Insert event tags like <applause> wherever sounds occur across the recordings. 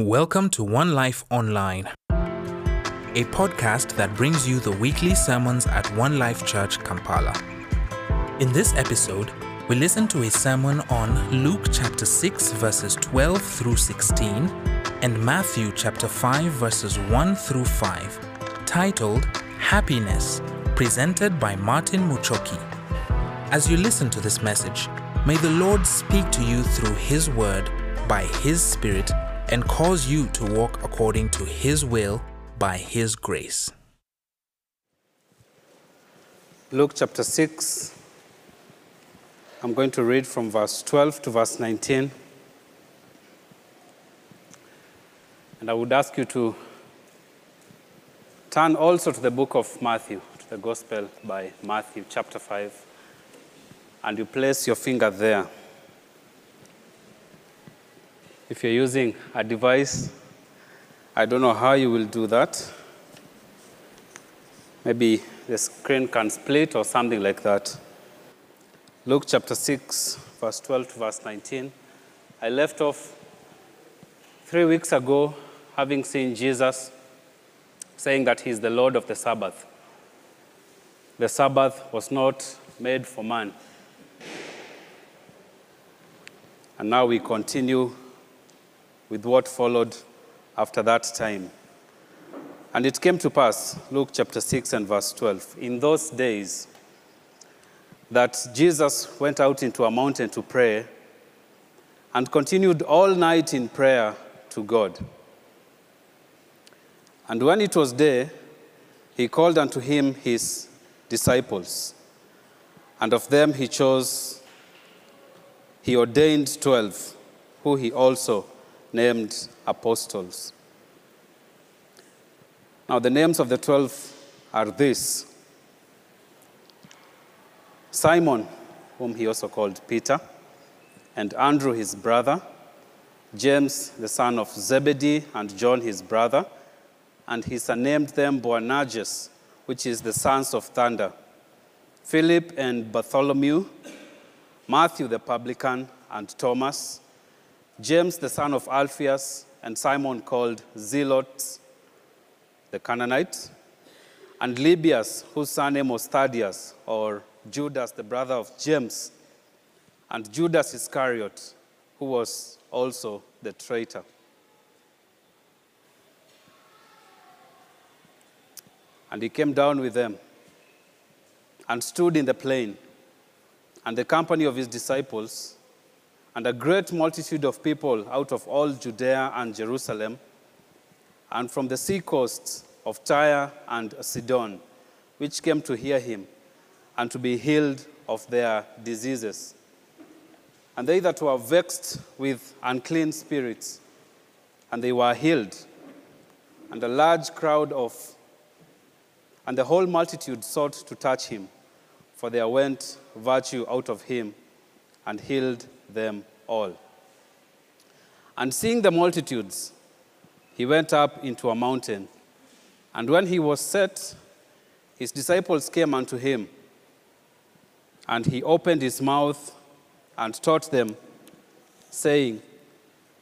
Welcome to One Life Online, a podcast that brings you the weekly sermons at One Life Church Kampala. In this episode, we listen to a sermon on Luke chapter 6, verses 12 through 16, and Matthew chapter 5, verses 1 through 5, titled Happiness, presented by Martin Muchoki. As you listen to this message, may the Lord speak to you through His Word by His Spirit and cause you to walk according to His will by His grace. Luke chapter 6. I'm going to read from verse 12 to verse 19. And I would ask you to turn also to the book of Matthew, to the Gospel by Matthew, chapter 5, and you place your finger there. If you're using a device, I don't know how you will do that. Maybe the screen can split or something like that. Luke chapter 6, verse 12 to verse 19. I left off three weeks ago having seen Jesus saying that he's the Lord of the Sabbath. The Sabbath was not made for man. And now we continue with what followed after that time. And it came to pass, Luke chapter 6 and verse 12, in those days that Jesus went out into a mountain to pray and continued all night in prayer to God. And when it was day, he called unto him his disciples, and of them he chose, he ordained twelve, who he also named apostles. Now, the names of the twelve are this Simon, whom he also called Peter, and Andrew, his brother, James, the son of Zebedee, and John, his brother, and he surnamed them Boanerges, which is the sons of thunder, Philip and Bartholomew, Matthew the publican, and Thomas, James the son of Alphaeus, and Simon called Zealot the Canaanite, and Lebbaeus, whose surname was Thaddeus, or Judas, the brother of James, and Judas Iscariot, who was also the traitor. And he came down with them and stood in the plain, and the company of his disciples, and a great multitude of people out of all Judea and Jerusalem, and from the sea coasts of Tyre and Sidon, which came to hear him and to be healed of their diseases. And they that were vexed with unclean spirits, and they were healed. And a large crowd of, and the whole multitude sought to touch him, for there went virtue out of him and healed them all. And seeing the multitudes, he went up into a mountain. And when he was set, his disciples came unto him. And he opened his mouth and taught them, saying,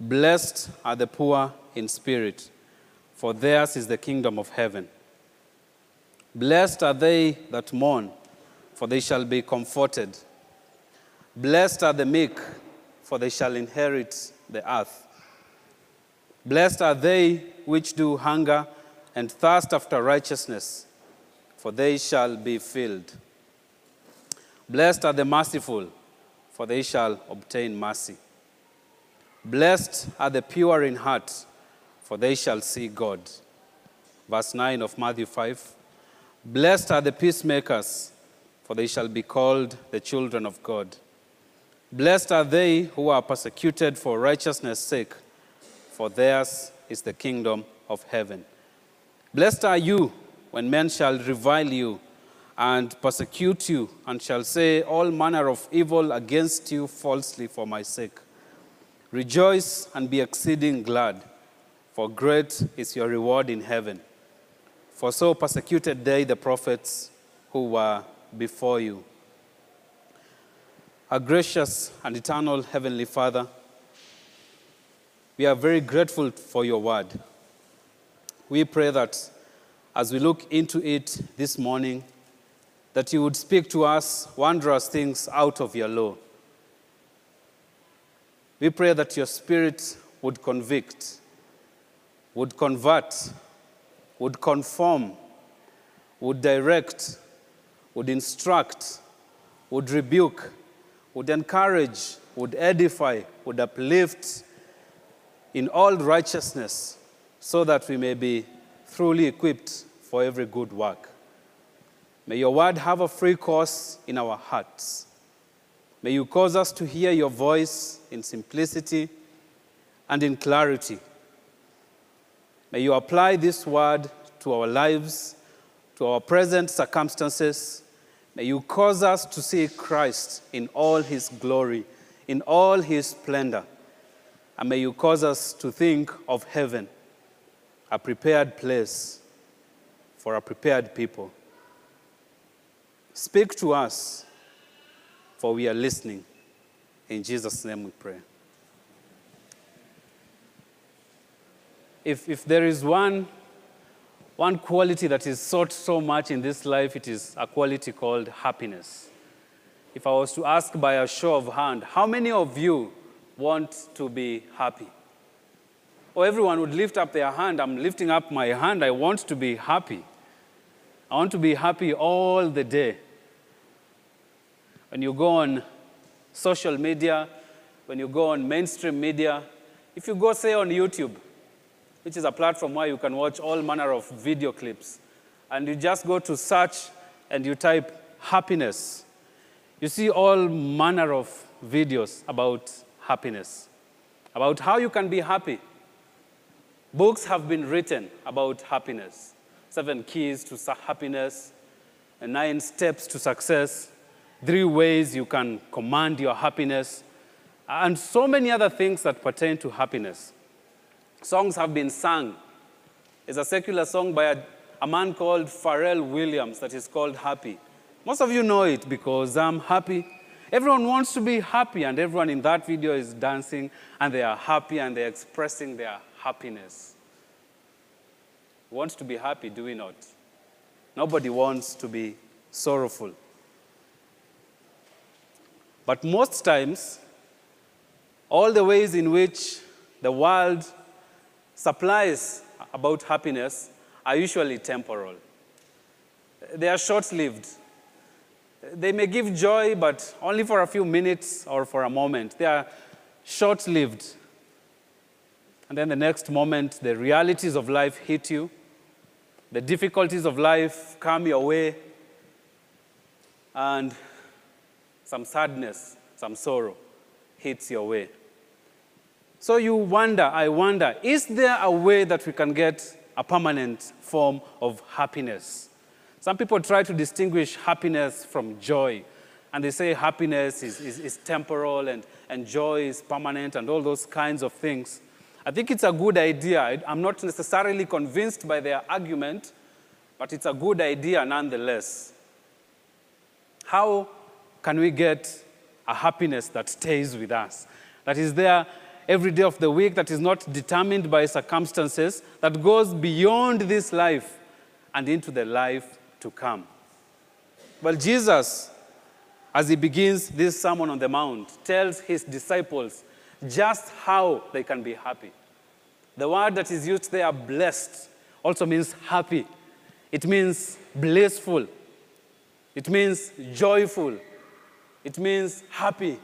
Blessed are the poor in spirit, for theirs is the kingdom of heaven. Blessed are they that mourn, for they shall be comforted. Blessed are the meek, for they shall inherit the earth. Blessed are they which do hunger and thirst after righteousness, for they shall be filled. Blessed are the merciful, for they shall obtain mercy. Blessed are the pure in heart, for they shall see God. Verse 9 of Matthew 5 Blessed are the peacemakers, for they shall be called the children of God. Blessed are they who are persecuted for righteousness' sake, for theirs is the kingdom of heaven. Blessed are you when men shall revile you and persecute you, and shall say all manner of evil against you falsely for my sake. Rejoice and be exceeding glad, for great is your reward in heaven. For so persecuted they the prophets who were before you. Our gracious and eternal Heavenly Father, we are very grateful for your word. We pray that as we look into it this morning, that you would speak to us wondrous things out of your law. We pray that your spirit would convict, would convert, would conform, would direct, would instruct, would rebuke, would encourage, would edify, would uplift in all righteousness, so that we may be truly equipped for every good work. May your word have a free course in our hearts. May you cause us to hear your voice in simplicity and in clarity. May you apply this word to our lives, to our present circumstances. May you cause us to see Christ in all his glory, in all his splendor. And may you cause us to think of heaven, a prepared place for a prepared people. Speak to us, for we are listening. In Jesus' name we pray. If, if there is one, one quality that is sought so much in this life, it is a quality called happiness. If I was to ask by a show of hand, how many of you want to be happy? Or everyone would lift up their hand. I'm lifting up my hand. I want to be happy. I want to be happy all the day. When you go on social media, when you go on mainstream media, if you go, say, on YouTube, which is a platform where you can watch all manner of video clips, and you just go to search and you type happiness, you see all manner of videos about happiness, about how you can be happy. Books have been written about happiness seven keys to happiness, nine steps to success, three ways you can command your happiness, and so many other things that pertain to happiness. Songs have been sung. It's a secular song by a, a man called Pharrell Williams that is called Happy. Most of you know it because I'm happy. Everyone wants to be happy, and everyone in that video is dancing, and they are happy, and they're expressing their happiness. We want to be happy, do we not? Nobody wants to be sorrowful. But most times, all the ways in which the world supplies about happiness are usually temporal. They are short lived. They may give joy, but only for a few minutes or for a moment. They are short lived. And then the next moment, the realities of life hit you. The difficulties of life come your way. And some sadness, some sorrow hits your way. So you wonder, I wonder, is there a way that we can get a permanent form of happiness? Some people try to distinguish happiness from joy. And they say happiness is, is, is temporal and, and joy is permanent and all those kinds of things. I think it's a good idea. I'm not necessarily convinced by their argument, but it's a good idea nonetheless. How can we get a happiness that stays with us, that is there every day of the week, that is not determined by circumstances, that goes beyond this life and into the life to come? Well, Jesus, as he begins this Sermon on the Mount, tells his disciples just how they can be happy. The word that is used there, blessed, also means happy. It means blissful. It means joyful. It means happy.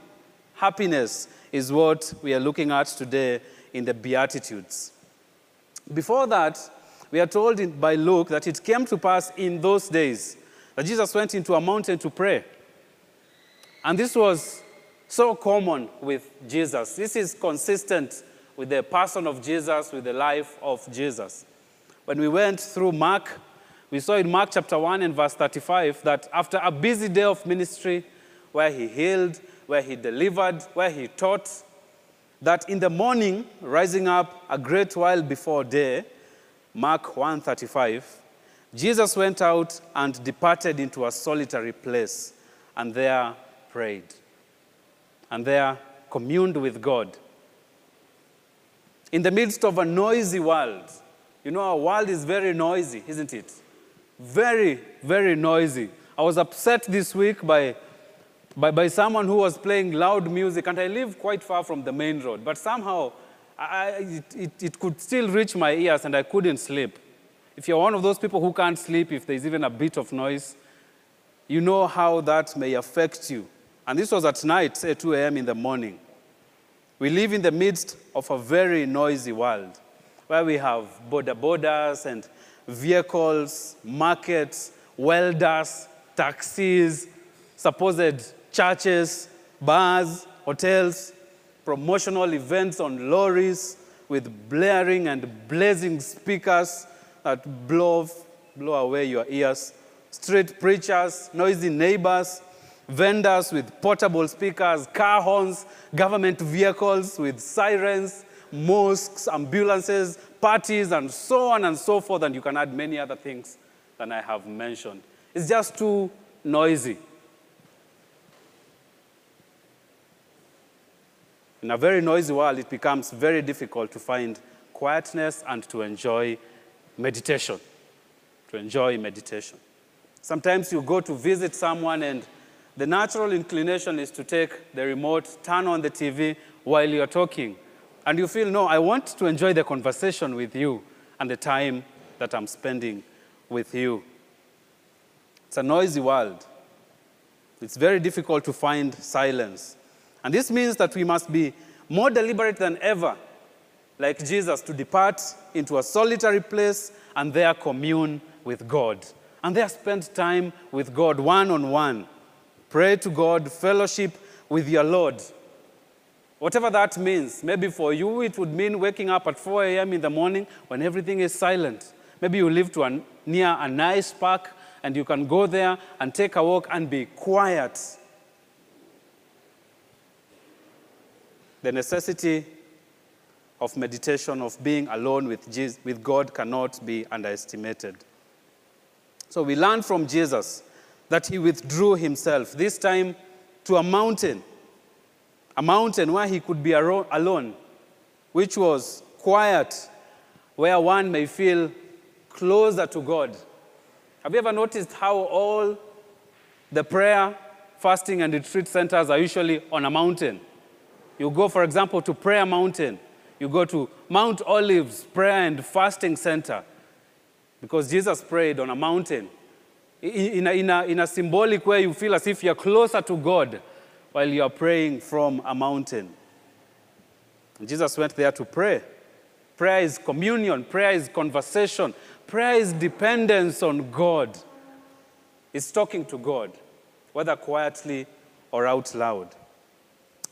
Happiness is what we are looking at today in the Beatitudes. Before that, we are told by Luke that it came to pass in those days that Jesus went into a mountain to pray. And this was so common with Jesus. This is consistent with the person of Jesus, with the life of Jesus. When we went through Mark, we saw in Mark chapter 1 and verse 35 that after a busy day of ministry, where he healed, where he delivered, where he taught, that in the morning, rising up a great while before day, Mark 1:35, Jesus went out and departed into a solitary place and there prayed and there communed with God. in the midst of a noisy world. You know, our world is very noisy, isn't it? Very, very noisy. I was upset this week by, by, by someone who was playing loud music, and I live quite far from the main road, but somehow I, it, it, it could still reach my ears and I couldn't sleep. If you're one of those people who can't sleep if there's even a bit of noise, you know how that may affect you. And this was at night, say 2 a.m. in the morning. We live in the midst of a very noisy world where we have boda bodas and vehicles, markets, welders, taxis, supposed churches, bars, hotels, promotional events on lorries with blaring and blazing speakers that blow, blow away your ears, street preachers, noisy neighbors, vendors with portable speakers, car horns, government vehicles with sirens, mosques, ambulances, parties, and so on and so forth. And you can add many other things than I have mentioned. It's just too noisy. In a very noisy world, it becomes very difficult to find quietness and to enjoy meditation. To enjoy meditation. Sometimes you go to visit someone, and the natural inclination is to take the remote, turn on the TV while you're talking. And you feel, no, I want to enjoy the conversation with you and the time that I'm spending with you. It's a noisy world. It's very difficult to find silence. And this means that we must be more deliberate than ever, like Jesus, to depart into a solitary place and there commune with God. And there spend time with God one on one. Pray to God, fellowship with your Lord. Whatever that means. Maybe for you, it would mean waking up at 4 a.m. in the morning when everything is silent. Maybe you live to a, near a nice park and you can go there and take a walk and be quiet The necessity of meditation, of being alone with, Jesus, with God, cannot be underestimated. So we learn from Jesus that he withdrew himself, this time to a mountain, a mountain where he could be alone, which was quiet, where one may feel closer to God. Have you ever noticed how all the prayer, fasting, and retreat centers are usually on a mountain? You go, for example, to Prayer Mountain. You go to Mount Olives Prayer and Fasting Center because Jesus prayed on a mountain in a, in, a, in a symbolic way, you feel as if you're closer to God while you're praying from a mountain. And Jesus went there to pray. Prayer is communion, prayer is conversation, prayer is dependence on God. It's talking to God, whether quietly or out loud.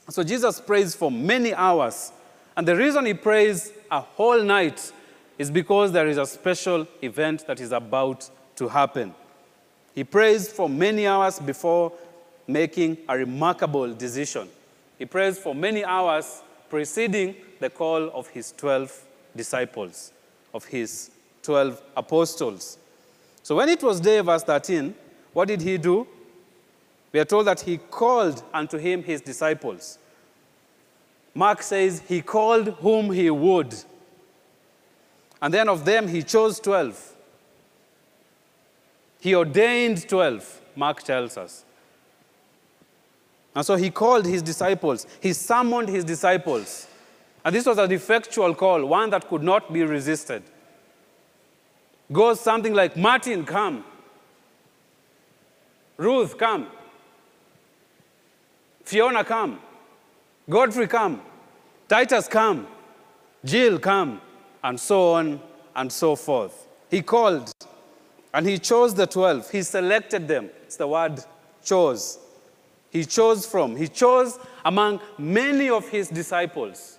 So Jesus prays for many hours. And the reason he prays a whole night is because there is a special event that is about to happen. He prays for many hours before making a remarkable decision. He prays for many hours preceding the call of his 12 disciples, of his 12 apostles. So when it was day, verse 13, what did he do? We are told that he called unto him his disciples. Mark says he called whom he would. And then of them he chose 12. He ordained 12, Mark tells us. And so he called his disciples, he summoned his disciples. And this was an effectual call, one that could not be resisted. Goes something like Martin, come. Ruth, come. Fiona, come. Godfrey, come. Titus, come. Jill, come. And so on and so forth. He called and he chose the 12. He selected them. It's the word chose. He chose from. He chose among many of his disciples.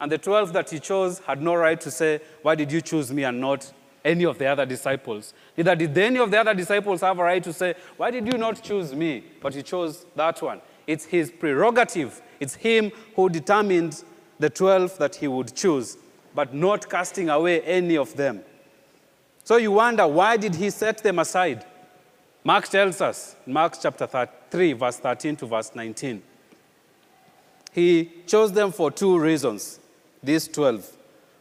And the 12 that he chose had no right to say, Why did you choose me and not any of the other disciples? Neither did any of the other disciples have a right to say, Why did you not choose me? But he chose that one. It's his prerogative. It's him who determined the 12 that he would choose, but not casting away any of them. So you wonder, why did he set them aside? Mark tells us, Mark chapter 3, verse 13 to verse 19. He chose them for two reasons. these 12?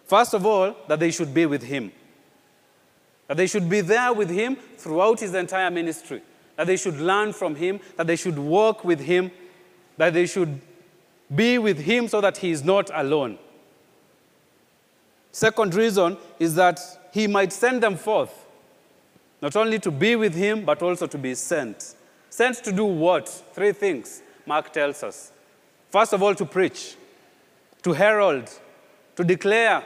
First of all, that they should be with him. That they should be there with him throughout his entire ministry. That they should learn from him, that they should walk with him, that they should be with him so that he is not alone. Second reason is that he might send them forth, not only to be with him, but also to be sent. Sent to do what? Three things, Mark tells us. First of all, to preach, to herald, to declare,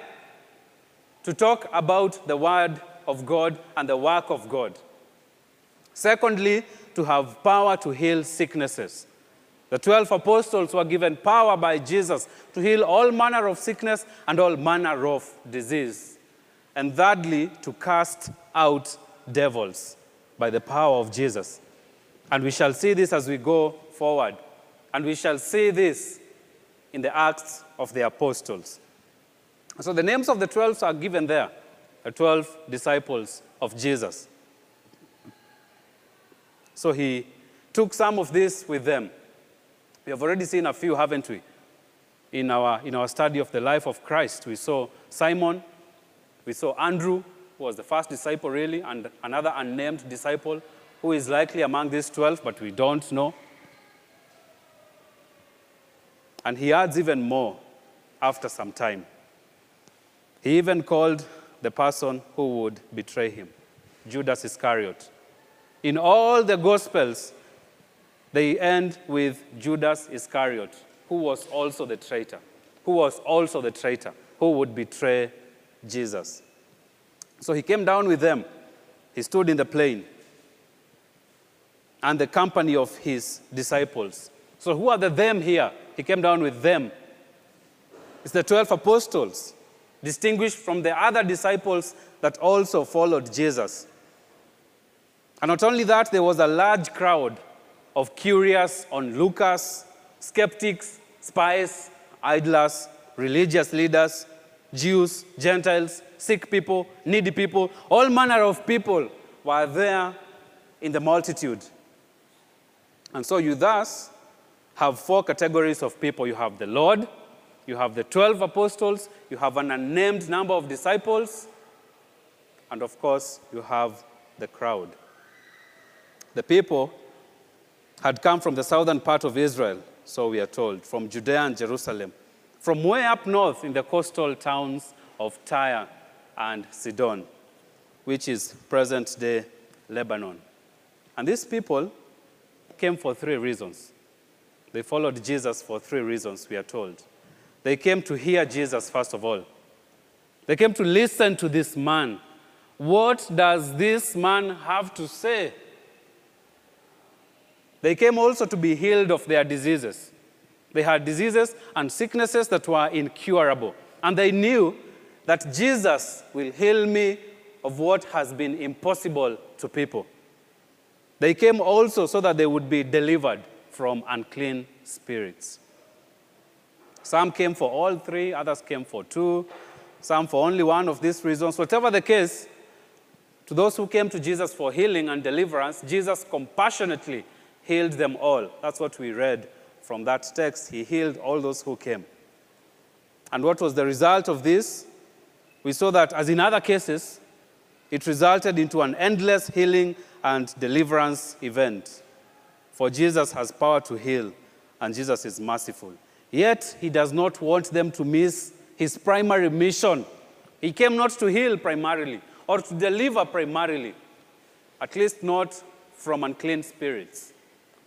to talk about the word of God and the work of God. Secondly, to have power to heal sicknesses. The 12 apostles were given power by Jesus to heal all manner of sickness and all manner of disease. And thirdly, to cast out devils by the power of Jesus. And we shall see this as we go forward. And we shall see this in the Acts of the Apostles. So the names of the 12 are given there the 12 disciples of Jesus. So he took some of this with them. We have already seen a few, haven't we? In our, in our study of the life of Christ, we saw Simon, we saw Andrew, who was the first disciple, really, and another unnamed disciple who is likely among these 12, but we don't know. And he adds even more after some time. He even called the person who would betray him, Judas Iscariot. In all the Gospels, they end with Judas Iscariot, who was also the traitor, who was also the traitor, who would betray Jesus. So he came down with them. He stood in the plain and the company of his disciples. So, who are the them here? He came down with them. It's the 12 apostles, distinguished from the other disciples that also followed Jesus. And not only that, there was a large crowd of curious onlookers, skeptics, spies, idlers, religious leaders, Jews, Gentiles, sick people, needy people, all manner of people were there in the multitude. And so you thus have four categories of people you have the Lord, you have the 12 apostles, you have an unnamed number of disciples, and of course, you have the crowd. The people had come from the southern part of Israel, so we are told, from Judea and Jerusalem, from way up north in the coastal towns of Tyre and Sidon, which is present day Lebanon. And these people came for three reasons. They followed Jesus for three reasons, we are told. They came to hear Jesus, first of all. They came to listen to this man. What does this man have to say? They came also to be healed of their diseases. They had diseases and sicknesses that were incurable. And they knew that Jesus will heal me of what has been impossible to people. They came also so that they would be delivered from unclean spirits. Some came for all three, others came for two, some for only one of these reasons. Whatever the case, to those who came to Jesus for healing and deliverance, Jesus compassionately healed them all. That's what we read from that text. He healed all those who came. And what was the result of this? We saw that, as in other cases, it resulted into an endless healing and deliverance event. For Jesus has power to heal, and Jesus is merciful. Yet, he does not want them to miss his primary mission. He came not to heal primarily or to deliver primarily, at least not from unclean spirits,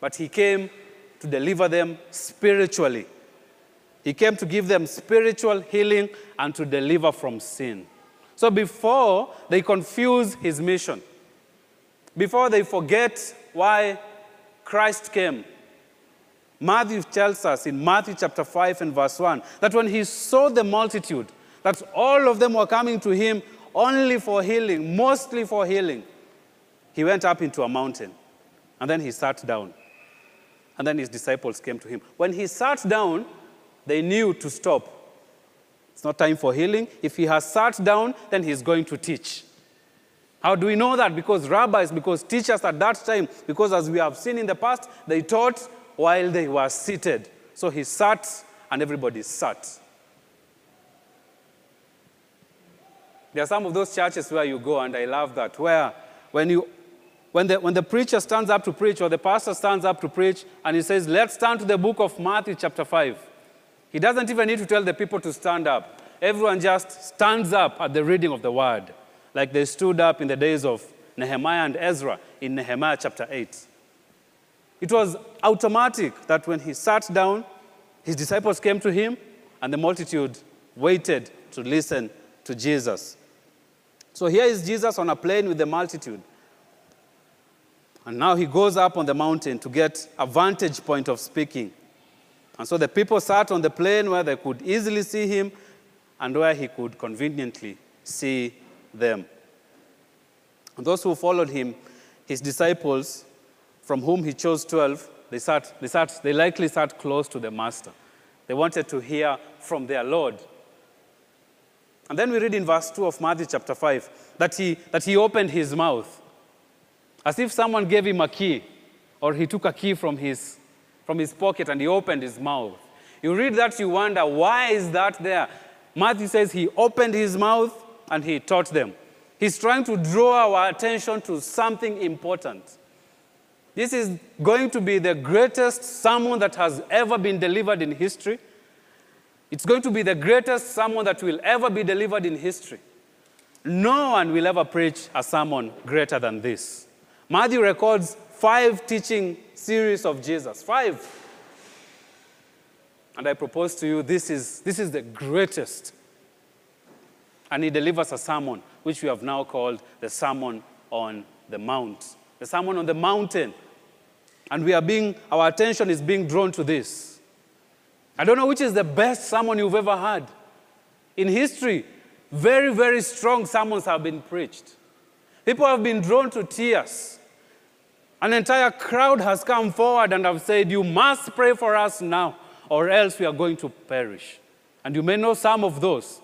but he came to deliver them spiritually. He came to give them spiritual healing and to deliver from sin. So before they confuse his mission, before they forget why Christ came. Matthew tells us in Matthew chapter 5 and verse 1 that when he saw the multitude, that all of them were coming to him only for healing, mostly for healing, he went up into a mountain and then he sat down. And then his disciples came to him. When he sat down, they knew to stop. It's not time for healing. If he has sat down, then he's going to teach. How do we know that? Because rabbis, because teachers at that time, because as we have seen in the past, they taught while they were seated. So he sat and everybody sat. There are some of those churches where you go, and I love that, where when, you, when, the, when the preacher stands up to preach or the pastor stands up to preach and he says, Let's turn to the book of Matthew, chapter 5. He doesn't even need to tell the people to stand up. Everyone just stands up at the reading of the word, like they stood up in the days of Nehemiah and Ezra in Nehemiah chapter 8. It was automatic that when he sat down, his disciples came to him, and the multitude waited to listen to Jesus. So here is Jesus on a plain with the multitude. And now he goes up on the mountain to get a vantage point of speaking. And so the people sat on the plain where they could easily see him and where he could conveniently see them. And those who followed him, his disciples, from whom he chose 12, they, sat, they, sat, they likely sat close to the master. They wanted to hear from their Lord. And then we read in verse 2 of Matthew chapter 5 that he, that he opened his mouth as if someone gave him a key or he took a key from his, from his pocket and he opened his mouth. You read that, you wonder, why is that there? Matthew says he opened his mouth and he taught them. He's trying to draw our attention to something important. This is going to be the greatest sermon that has ever been delivered in history. It's going to be the greatest sermon that will ever be delivered in history. No one will ever preach a sermon greater than this. Matthew records five teaching series of Jesus. Five. And I propose to you this is, this is the greatest. And he delivers a sermon, which we have now called the Sermon on the Mount. The Sermon on the Mountain. And we are being, our attention is being drawn to this. I don't know which is the best sermon you've ever heard. In history, very, very strong sermons have been preached. People have been drawn to tears. An entire crowd has come forward and have said, You must pray for us now, or else we are going to perish. And you may know some of those,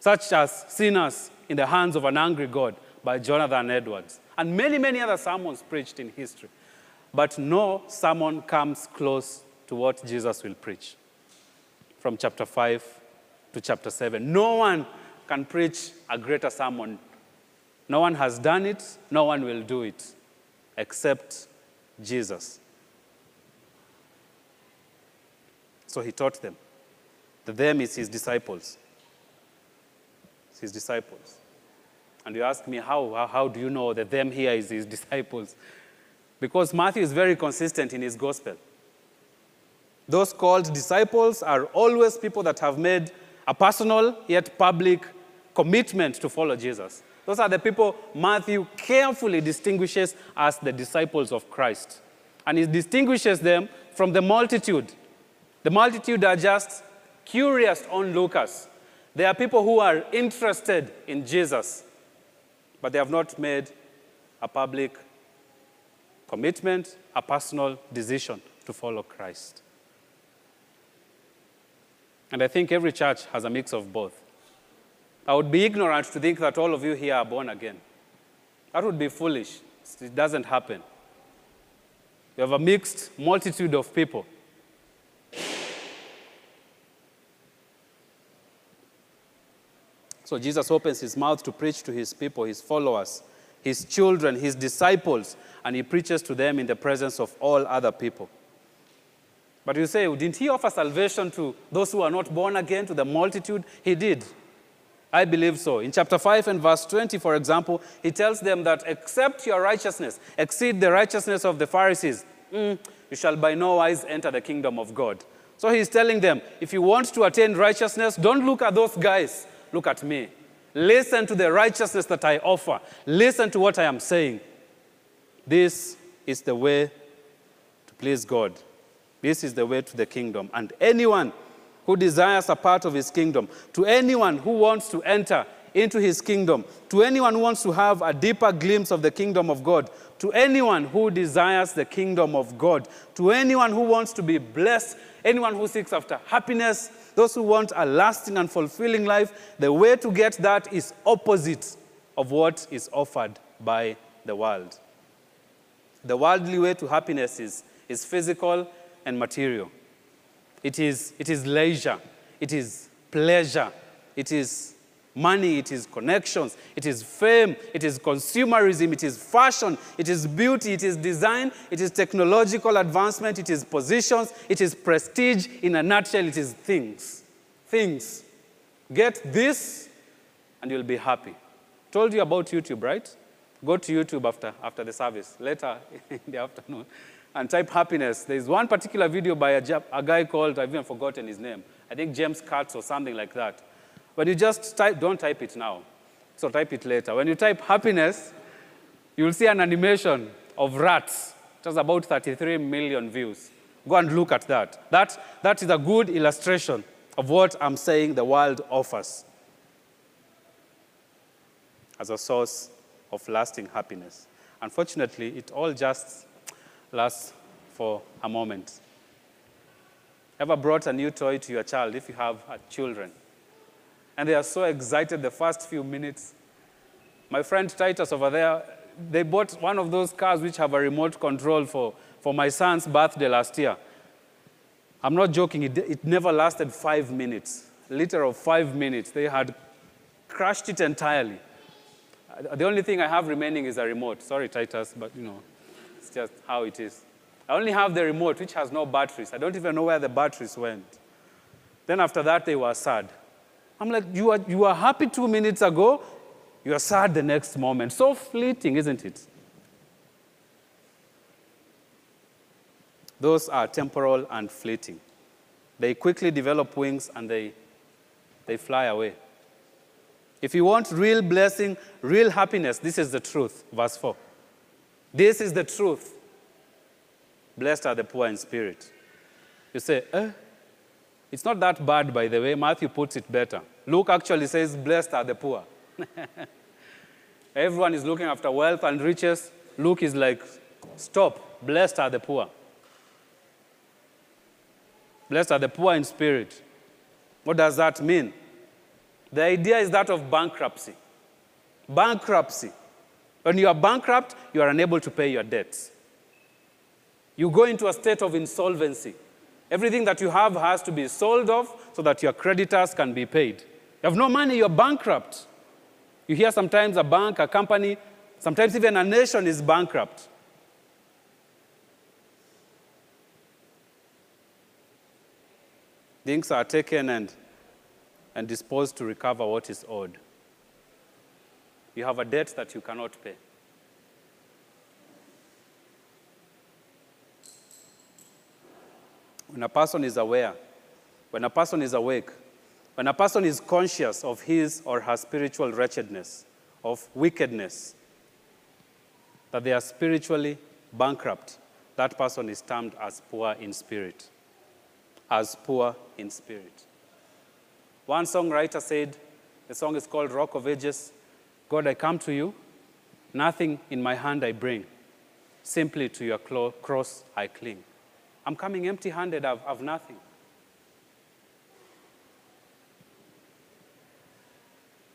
such as Sinners in the Hands of an Angry God by Jonathan Edwards, and many, many other sermons preached in history. But no sermon comes close to what Jesus will preach from chapter 5 to chapter 7. No one can preach a greater sermon. No one has done it, no one will do it except Jesus. So he taught them. The them is his disciples. It's his disciples. And you ask me, how, how, how do you know that them here is his disciples? Because Matthew is very consistent in his gospel. Those called disciples are always people that have made a personal yet public commitment to follow Jesus. Those are the people Matthew carefully distinguishes as the disciples of Christ. And he distinguishes them from the multitude. The multitude are just curious onlookers. They are people who are interested in Jesus, but they have not made a public commitment, a personal decision to follow Christ. And I think every church has a mix of both. I would be ignorant to think that all of you here are born again. That would be foolish. It doesn't happen. You have a mixed multitude of people. So Jesus opens his mouth to preach to his people, his followers, his children, his disciples, and he preaches to them in the presence of all other people. But you say, didn't he offer salvation to those who are not born again, to the multitude? He did. I believe so. In chapter 5 and verse 20, for example, he tells them that except your righteousness exceed the righteousness of the Pharisees, mm, you shall by no wise enter the kingdom of God. So he's telling them, if you want to attain righteousness, don't look at those guys, look at me. Listen to the righteousness that I offer. Listen to what I am saying. This is the way to please God. This is the way to the kingdom. And anyone who desires a part of his kingdom, to anyone who wants to enter into his kingdom, to anyone who wants to have a deeper glimpse of the kingdom of God, to anyone who desires the kingdom of God, to anyone who wants to be blessed, anyone who seeks after happiness, those who want a lasting and fulfilling life, the way to get that is opposite of what is offered by the world. The worldly way to happiness is, is physical and material. It is, it is leisure. It is pleasure. It is money, it is connections, it is fame, it is consumerism, it is fashion, it is beauty, it is design, it is technological advancement, it is positions, it is prestige. In a nutshell, it is things. Things. Get this, and you'll be happy. Told you about YouTube, right? Go to YouTube after, after the service, later in the afternoon, and type happiness. There's one particular video by a, a guy called, I've even forgotten his name, I think James Katz or something like that. But you just type, don't type it now. So type it later. When you type happiness, you will see an animation of rats. It has about 33 million views. Go and look at that. That, that is a good illustration of what I'm saying the world offers as a source of lasting happiness. Unfortunately, it all just lasts for a moment. Ever brought a new toy to your child if you have children? And they are so excited the first few minutes. My friend Titus over there, they bought one of those cars which have a remote control for, for my son's birthday last year. I'm not joking, it, it never lasted five minutes. Liter of five minutes. They had crushed it entirely. The only thing I have remaining is a remote. Sorry, Titus, but you know, it's just how it is. I only have the remote, which has no batteries. I don't even know where the batteries went. Then after that, they were sad. I'm like, you are, you are happy two minutes ago, you are sad the next moment. So fleeting, isn't it? Those are temporal and fleeting. They quickly develop wings and they, they fly away. If you want real blessing, real happiness, this is the truth. Verse 4. This is the truth. Blessed are the poor in spirit. You say, eh? It's not that bad, by the way. Matthew puts it better. Luke actually says, Blessed are the poor. <laughs> Everyone is looking after wealth and riches. Luke is like, Stop. Blessed are the poor. Blessed are the poor in spirit. What does that mean? The idea is that of bankruptcy. Bankruptcy. When you are bankrupt, you are unable to pay your debts. You go into a state of insolvency. Everything that you have has to be sold off so that your creditors can be paid. You have no money, you're bankrupt. You hear sometimes a bank, a company, sometimes even a nation is bankrupt. Things are taken and, and disposed to recover what is owed. You have a debt that you cannot pay. When a person is aware, when a person is awake, when a person is conscious of his or her spiritual wretchedness, of wickedness, that they are spiritually bankrupt, that person is termed as poor in spirit. As poor in spirit. One songwriter said, the song is called Rock of Ages God, I come to you, nothing in my hand I bring, simply to your cross I cling. I'm coming empty handed, I've, I've nothing.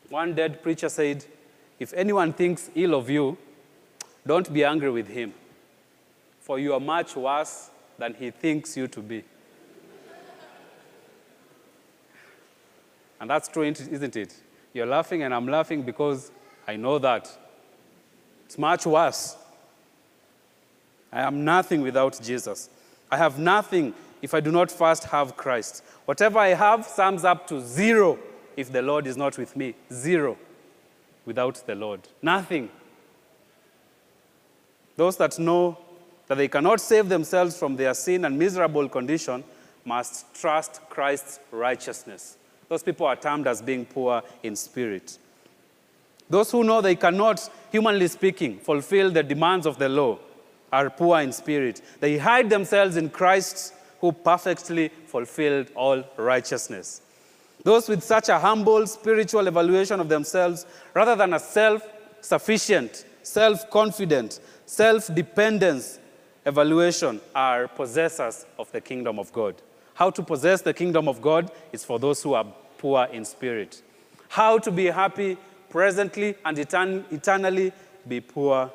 One dead preacher said, If anyone thinks ill of you, don't be angry with him, for you are much worse than he thinks you to be. and that's true, isn't it? You're laughing, and I'm laughing because I know that. It's much worse. I am nothing without Jesus. I have nothing if I do not first have Christ. Whatever I have sums up to zero if the Lord is not with me. Zero without the Lord. Nothing. Those that know that they cannot save themselves from their sin and miserable condition must trust Christ's righteousness. Those people are termed as being poor in spirit. Those who know they cannot, humanly speaking, fulfill the demands of the law are poor in spirit. They hide themselves in Christ who perfectly fulfilled all righteousness. Those with such a humble spiritual evaluation of themselves, rather than a self sufficient, self confident, self dependence evaluation, are possessors of the kingdom of God. How to possess the kingdom of God is for those who are poor in spirit. How to be happy presently and eternally be poor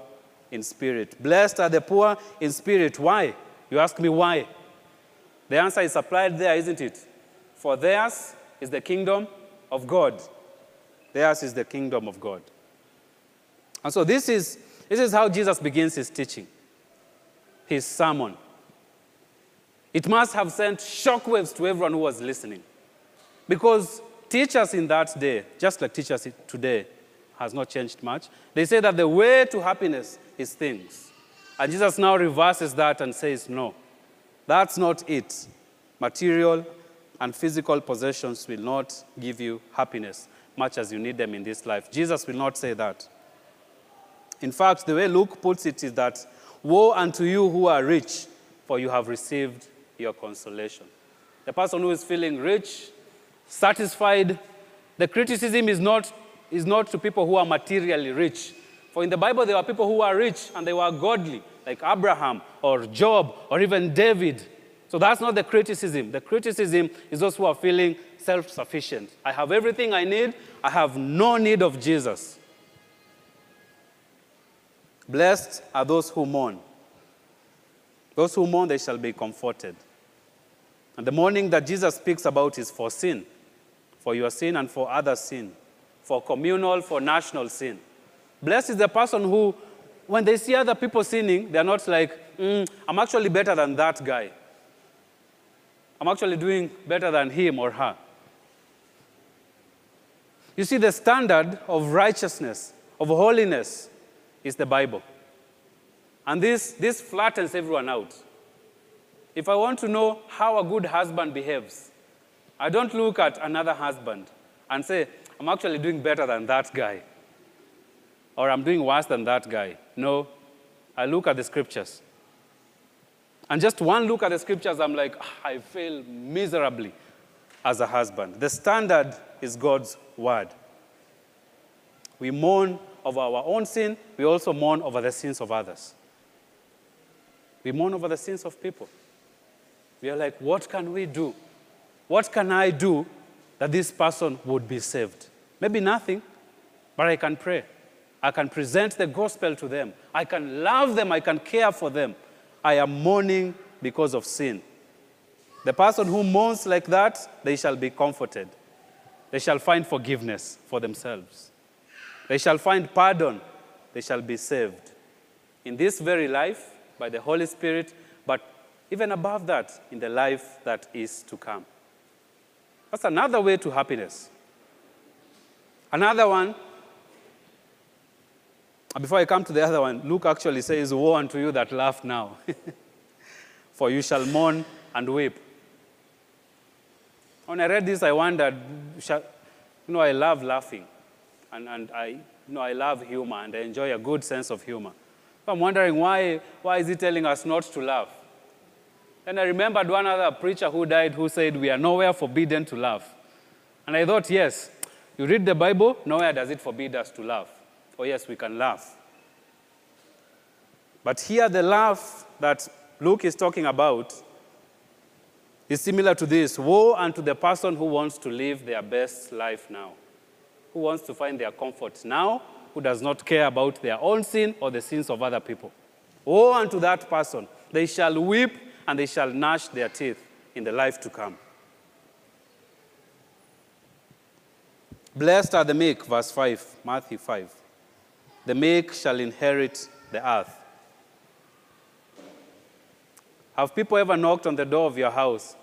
in spirit. Blessed are the poor in spirit. Why? You ask me why. The answer is supplied there, isn't it? For theirs is the kingdom of God. Theirs is the kingdom of God. And so this is, this is how Jesus begins his teaching, his sermon. It must have sent shockwaves to everyone who was listening. Because teachers in that day, just like teachers today, has not changed much. They say that the way to happiness is things. And Jesus now reverses that and says, no, that's not it. Material and physical possessions will not give you happiness much as you need them in this life. Jesus will not say that. In fact, the way Luke puts it is that, Woe unto you who are rich, for you have received your consolation. The person who is feeling rich, satisfied, the criticism is not, is not to people who are materially rich. For in the Bible, there are people who are rich and they were godly, like Abraham or Job or even David. So that's not the criticism. The criticism is those who are feeling self sufficient. I have everything I need, I have no need of Jesus. Blessed are those who mourn. Those who mourn, they shall be comforted. And the mourning that Jesus speaks about is for sin, for your sin and for other sin, for communal, for national sin. Blessed is the person who, when they see other people sinning, they're not like, mm, I'm actually better than that guy. I'm actually doing better than him or her. You see, the standard of righteousness, of holiness, is the Bible. And this, this flattens everyone out. If I want to know how a good husband behaves, I don't look at another husband and say, I'm actually doing better than that guy, or I'm doing worse than that guy. No, I look at the scriptures. And just one look at the scriptures, I'm like, ah, I fail miserably as a husband. The standard is God's word. We mourn over our own sin, we also mourn over the sins of others. We mourn over the sins of people. We are like, what can we do? What can I do that this person would be saved? Maybe nothing, but I can pray. I can present the gospel to them. I can love them. I can care for them. I am mourning because of sin. The person who mourns like that, they shall be comforted. They shall find forgiveness for themselves. They shall find pardon. They shall be saved. In this very life, by the Holy Spirit, but even above that, in the life that is to come. That's another way to happiness. Another one, before I come to the other one, Luke actually says, Woe unto you that laugh now, <laughs> for you shall mourn and weep. When I read this, I wondered, you know, I love laughing, and, and I, you know, I love humor, and I enjoy a good sense of humor. I'm wondering why, why is he telling us not to laugh? And I remembered one other preacher who died who said, We are nowhere forbidden to laugh. And I thought, yes, you read the Bible, nowhere does it forbid us to laugh. Oh, yes, we can laugh. But here, the laugh that Luke is talking about is similar to this Woe unto the person who wants to live their best life now, who wants to find their comfort now, who does not care about their own sin or the sins of other people. Woe unto that person. They shall weep and they shall gnash their teeth in the life to come. Blessed are the meek, verse 5, Matthew 5. The meek shall inherit the earth. Have people ever knocked on the door of your house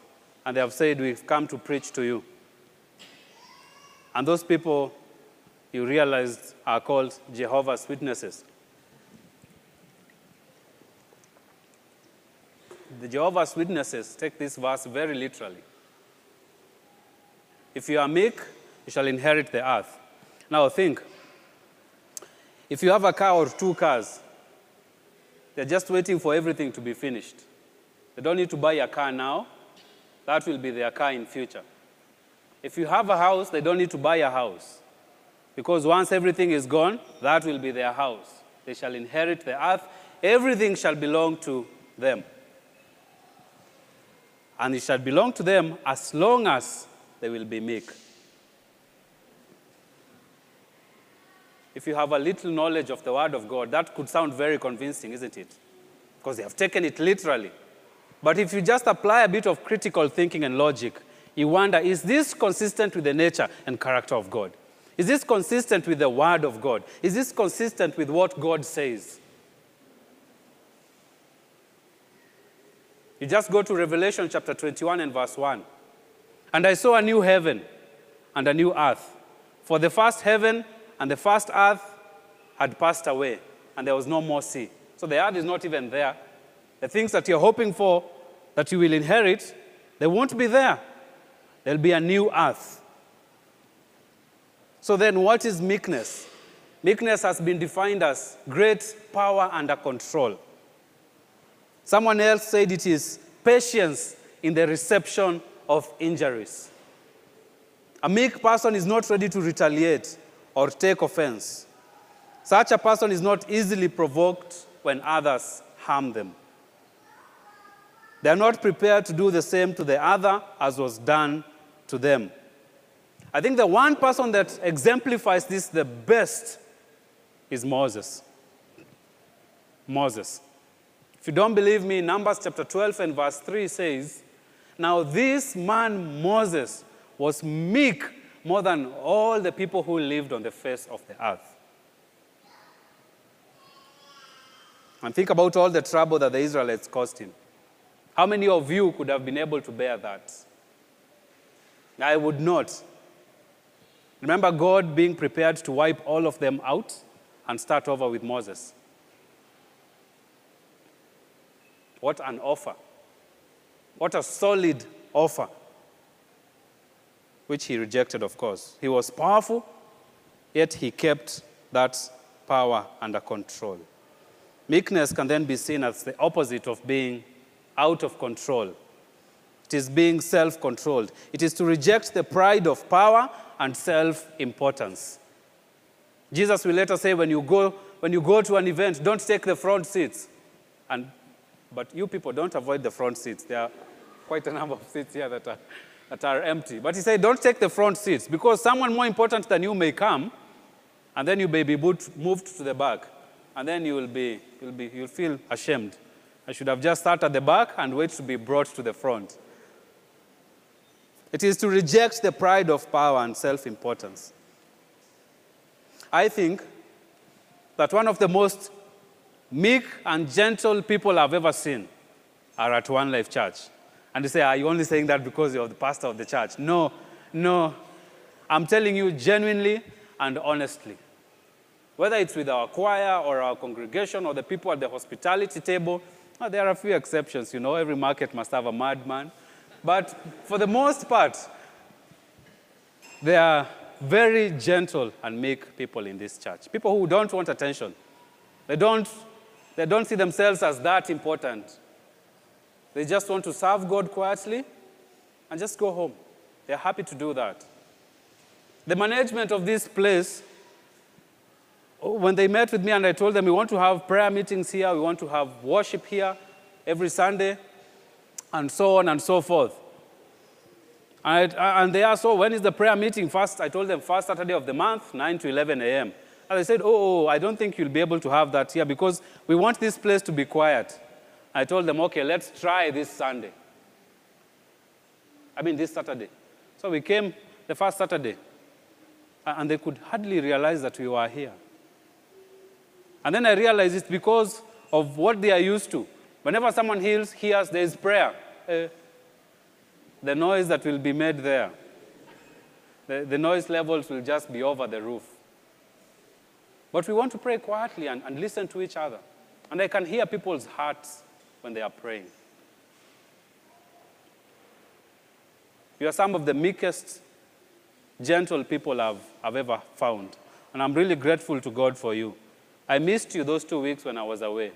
and they have said, We've come to preach to you? And those people you realized are called Jehovah's Witnesses. The Jehovah's Witnesses take this verse very literally. If you are meek, you shall inherit the earth. Now think if you have a car or two cars, they're just waiting for everything to be finished. They don't need to buy a car now. That will be their car in future. If you have a house, they don't need to buy a house. Because once everything is gone, that will be their house. They shall inherit the earth. Everything shall belong to them. And it shall belong to them as long as they will be meek. If you have a little knowledge of the Word of God, that could sound very convincing, isn't it? Because they have taken it literally. But if you just apply a bit of critical thinking and logic, you wonder is this consistent with the nature and character of God? Is this consistent with the Word of God? Is this consistent with what God says? You just go to Revelation chapter 21 and verse 1. And I saw a new heaven and a new earth. For the first heaven and the first earth had passed away, and there was no more sea. So the earth is not even there. The things that you're hoping for, that you will inherit, they won't be there. There'll be a new earth. So then, what is meekness? Meekness has been defined as great power under control. Someone else said it is patience in the reception of injuries. A meek person is not ready to retaliate or take offense. Such a person is not easily provoked when others harm them. They are not prepared to do the same to the other as was done to them. I think the one person that exemplifies this the best is Moses. Moses. If you don't believe me, Numbers chapter 12 and verse 3 says, Now this man Moses was meek more than all the people who lived on the face of the earth. And think about all the trouble that the Israelites caused him. How many of you could have been able to bear that? I would not. Remember God being prepared to wipe all of them out and start over with Moses. What an offer. What a solid offer. Which he rejected, of course. He was powerful, yet he kept that power under control. Meekness can then be seen as the opposite of being out of control. It is being self controlled. It is to reject the pride of power and self importance. Jesus will later say, when you, go, when you go to an event, don't take the front seats. And, but you people don't avoid the front seats. There are quite a number of seats here that are, that are empty. But he said, don't take the front seats because someone more important than you may come, and then you may be moved to the back. And then you will be, you'll, be, you'll feel ashamed. I should have just sat at the back and wait to be brought to the front. It is to reject the pride of power and self importance. I think that one of the most meek and gentle people I've ever seen are at One Life Church. And you say, Are you only saying that because you're the pastor of the church? No, no. I'm telling you genuinely and honestly. Whether it's with our choir or our congregation or the people at the hospitality table, there are a few exceptions, you know, every market must have a madman. But for the most part, they are very gentle and meek people in this church. People who don't want attention. They don't, they don't see themselves as that important. They just want to serve God quietly and just go home. They're happy to do that. The management of this place, oh, when they met with me and I told them we want to have prayer meetings here, we want to have worship here every Sunday, and so on and so forth. And, and they asked, oh, when is the prayer meeting? First, I told them first Saturday of the month, 9 to 11 a.m. And they said, oh, oh, oh, I don't think you'll be able to have that here because we want this place to be quiet. I told them, okay, let's try this Sunday. I mean, this Saturday. So we came the first Saturday, and they could hardly realize that we were here. And then I realized it's because of what they are used to. Whenever someone heals, hears, there is prayer. Uh, the noise that will be made there, the, the noise levels will just be over the roof. But we want to pray quietly and, and listen to each other. And I can hear people's hearts when they are praying. You are some of the meekest, gentle people I've, I've ever found. And I'm really grateful to God for you. I missed you those two weeks when I was away.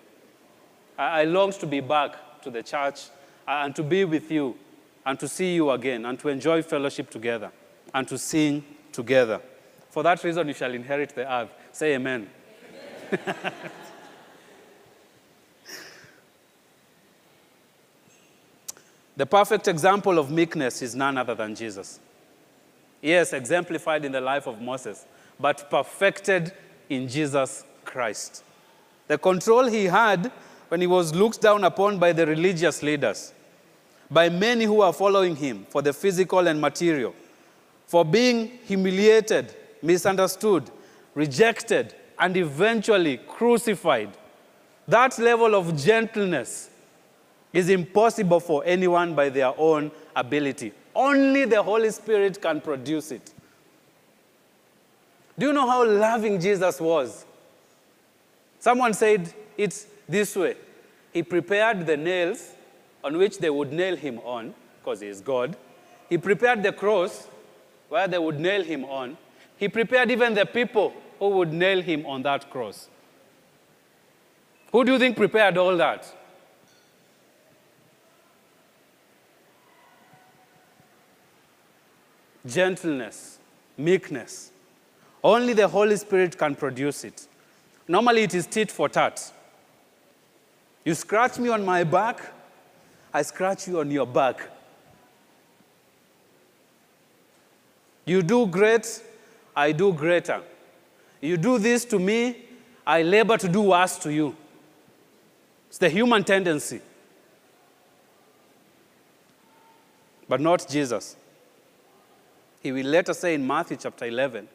I, I longed to be back to the church uh, and to be with you and to see you again and to enjoy fellowship together and to sing together. For that reason, you shall inherit the earth. Say amen. amen. <laughs> the perfect example of meekness is none other than Jesus. Yes, exemplified in the life of Moses, but perfected in Jesus Christ. The control he had when he was looked down upon by the religious leaders, by many who are following him for the physical and material, for being humiliated misunderstood, rejected, and eventually crucified. That level of gentleness is impossible for anyone by their own ability. Only the Holy Spirit can produce it. Do you know how loving Jesus was? Someone said it's this way He prepared the nails on which they would nail him on, because he is God. He prepared the cross where they would nail him on. He prepared even the people who would nail him on that cross. Who do you think prepared all that? Gentleness, meekness. Only the Holy Spirit can produce it. Normally, it is tit for tat. You scratch me on my back, I scratch you on your back. You do great, I do greater. You do this to me, I labor to do worse to you. It's the human tendency. But not Jesus. He will later say in Matthew chapter 11,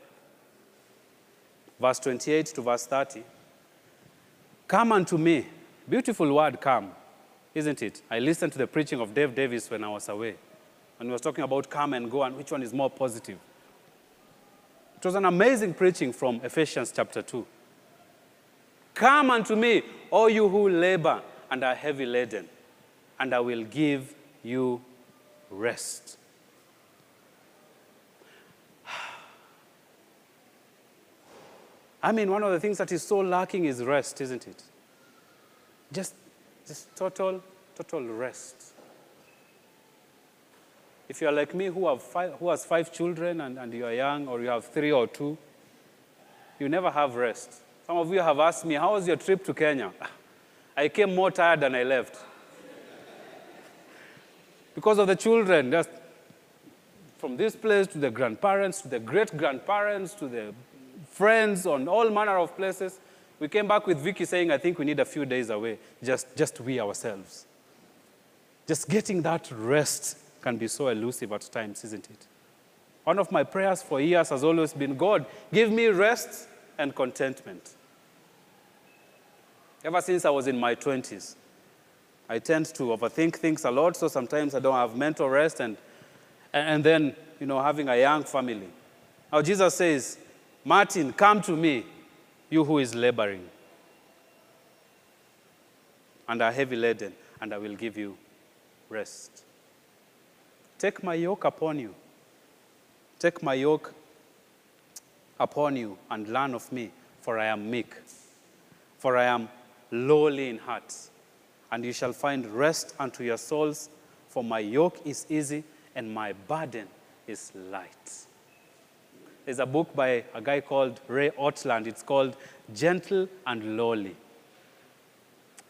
verse 28 to verse 30, Come unto me. Beautiful word, come, isn't it? I listened to the preaching of Dave Davis when I was away, and he was talking about come and go and which one is more positive. It was an amazing preaching from Ephesians chapter 2. Come unto me, all you who labor and are heavy laden, and I will give you rest. I mean, one of the things that is so lacking is rest, isn't it? Just, just total, total rest. If you're like me, who, have five, who has five children and, and you are young, or you have three or two, you never have rest. Some of you have asked me, How was your trip to Kenya? <laughs> I came more tired than I left. <laughs> because of the children, just from this place to the grandparents, to the great grandparents, to the friends on all manner of places. We came back with Vicky saying, I think we need a few days away, just, just we ourselves. Just getting that rest can be so elusive at times, isn't it? One of my prayers for years has always been God, give me rest and contentment. Ever since I was in my 20s, I tend to overthink things a lot, so sometimes I don't have mental rest, and, and then, you know, having a young family. Now, Jesus says, Martin, come to me, you who is laboring and are heavy laden, and I will give you rest. Take my yoke upon you. Take my yoke upon you and learn of me, for I am meek, for I am lowly in heart, and you shall find rest unto your souls, for my yoke is easy and my burden is light. There's a book by a guy called Ray Ortlund. It's called Gentle and Lowly.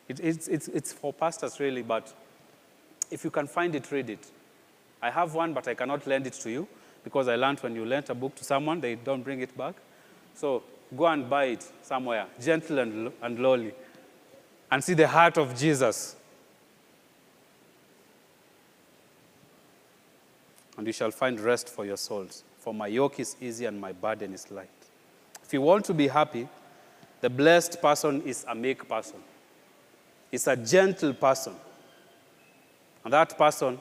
It, it's, it's, it's for pastors, really, but if you can find it, read it. I have one, but I cannot lend it to you because I learned when you lend a book to someone, they don't bring it back. So go and buy it somewhere, gentle and, and lowly, and see the heart of Jesus. And you shall find rest for your souls. For my yoke is easy and my burden is light. If you want to be happy, the blessed person is a meek person. It's a gentle person. And that person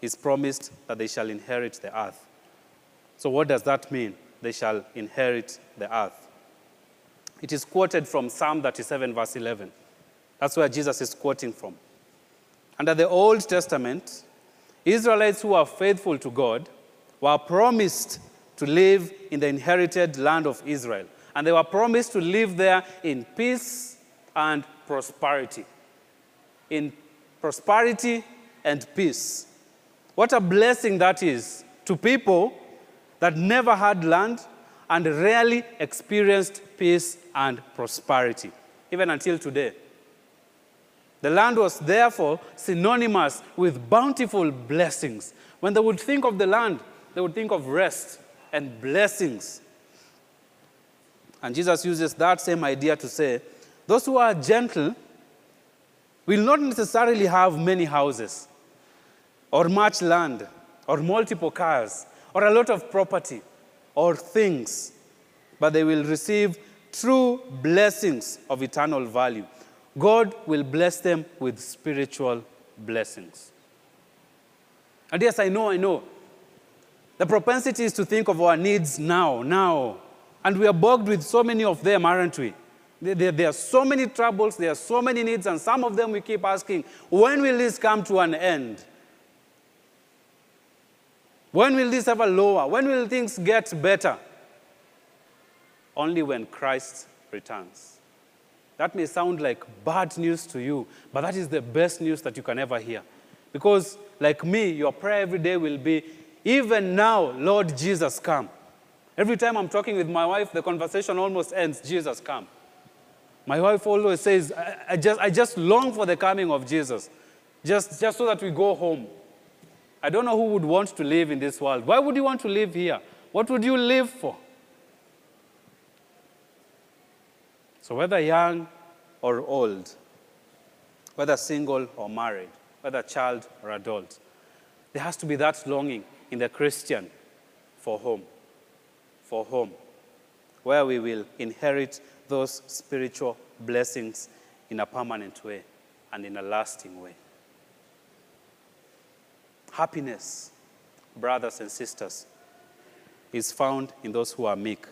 is promised that they shall inherit the earth. So, what does that mean? They shall inherit the earth. It is quoted from Psalm 37, verse 11. That's where Jesus is quoting from. Under the Old Testament, Israelites who are faithful to God were promised to live in the inherited land of Israel. And they were promised to live there in peace and prosperity. In prosperity and peace. What a blessing that is to people that never had land and rarely experienced peace and prosperity, even until today. The land was therefore synonymous with bountiful blessings. When they would think of the land, they would think of rest and blessings. And Jesus uses that same idea to say, those who are gentle will not necessarily have many houses, or much land, or multiple cars, or a lot of property, or things. but they will receive true blessings of eternal value. God will bless them with spiritual blessings. And yes, I know, I know. The propensity is to think of our needs now, now. And we are bogged with so many of them, aren't we? There, there, are so many troubles, there are so many needs, and some of them we keep asking, when will this come to an end? When will this ever lower? When will things get better? Only when Christ returns. That may sound like bad news to you, but that is the best news that you can ever hear. Because, like me, your prayer every day will be, even now, Lord Jesus, come. Every time I'm talking with my wife, the conversation almost ends, Jesus, come. My wife always says, I, I, just, I just long for the coming of Jesus, just, just so that we go home. I don't know who would want to live in this world. Why would you want to live here? What would you live for? So, whether young or old, whether single or married, whether child or adult, there has to be that longing in the Christian for home, for home, where we will inherit those spiritual blessings in a permanent way and in a lasting way. Happiness, brothers and sisters, is found in those who are meek.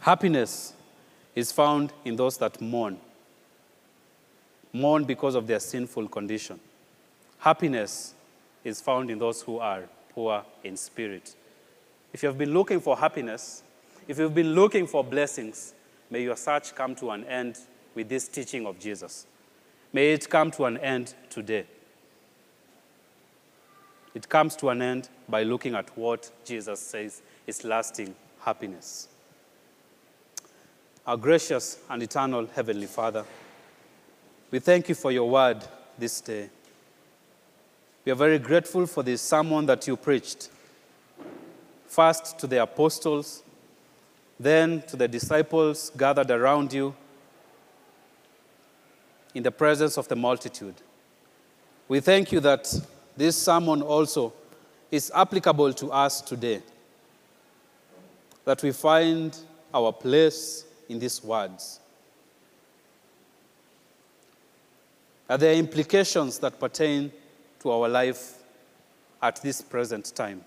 Happiness is found in those that mourn. Mourn because of their sinful condition. Happiness is found in those who are poor in spirit. If you have been looking for happiness, if you've been looking for blessings, may your search come to an end with this teaching of Jesus. May it come to an end today. It comes to an end by looking at what Jesus says is lasting happiness. Our gracious and eternal Heavenly Father, we thank you for your word this day. We are very grateful for this sermon that you preached. First to the apostles, then to the disciples gathered around you in the presence of the multitude. We thank you that this sermon also is applicable to us today. That we find our place in these words. Are there implications that pertain to our life at this present time?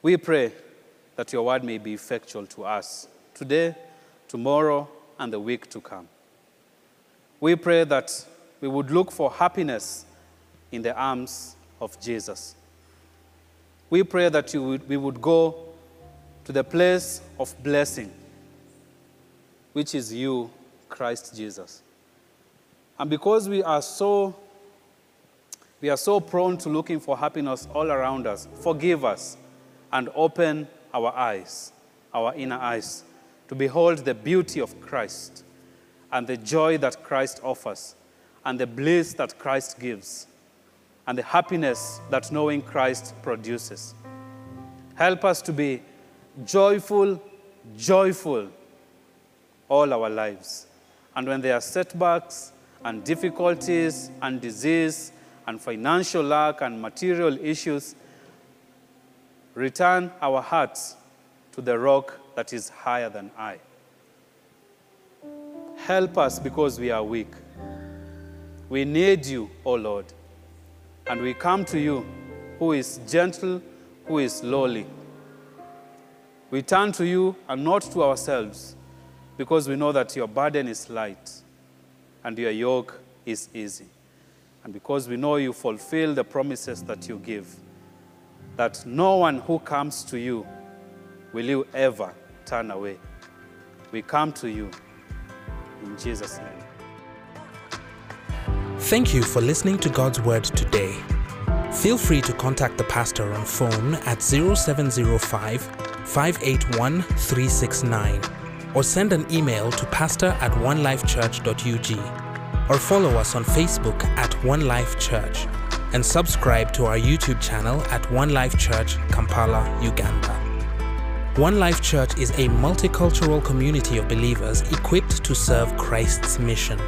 We pray that your word may be effectual to us today, tomorrow, and the week to come. We pray that we would look for happiness in the arms of Jesus. We pray that you would, we would go to the place of blessing, which is you, Christ Jesus. And because we are so we are so prone to looking for happiness all around us, forgive us and open our eyes, our inner eyes, to behold the beauty of Christ and the joy that Christ offers and the bliss that Christ gives and the happiness that knowing Christ produces. Help us to be joyful, joyful all our lives. And when there are setbacks and difficulties and disease and financial lack and material issues, return our hearts to the rock that is higher than I. Help us because we are weak. We need you, O Lord. And we come to you, who is gentle, who is lowly. We turn to you and not to ourselves, because we know that your burden is light and your yoke is easy. And because we know you fulfill the promises that you give, that no one who comes to you will you ever turn away. We come to you in Jesus' name. Thank you for listening to God's Word today. Feel free to contact the pastor on phone at 0705 581 369 or send an email to pastor at onelifechurch.ug or follow us on Facebook at One Life Church and subscribe to our YouTube channel at One Life Church, Kampala, Uganda. One Life Church is a multicultural community of believers equipped to serve Christ's mission.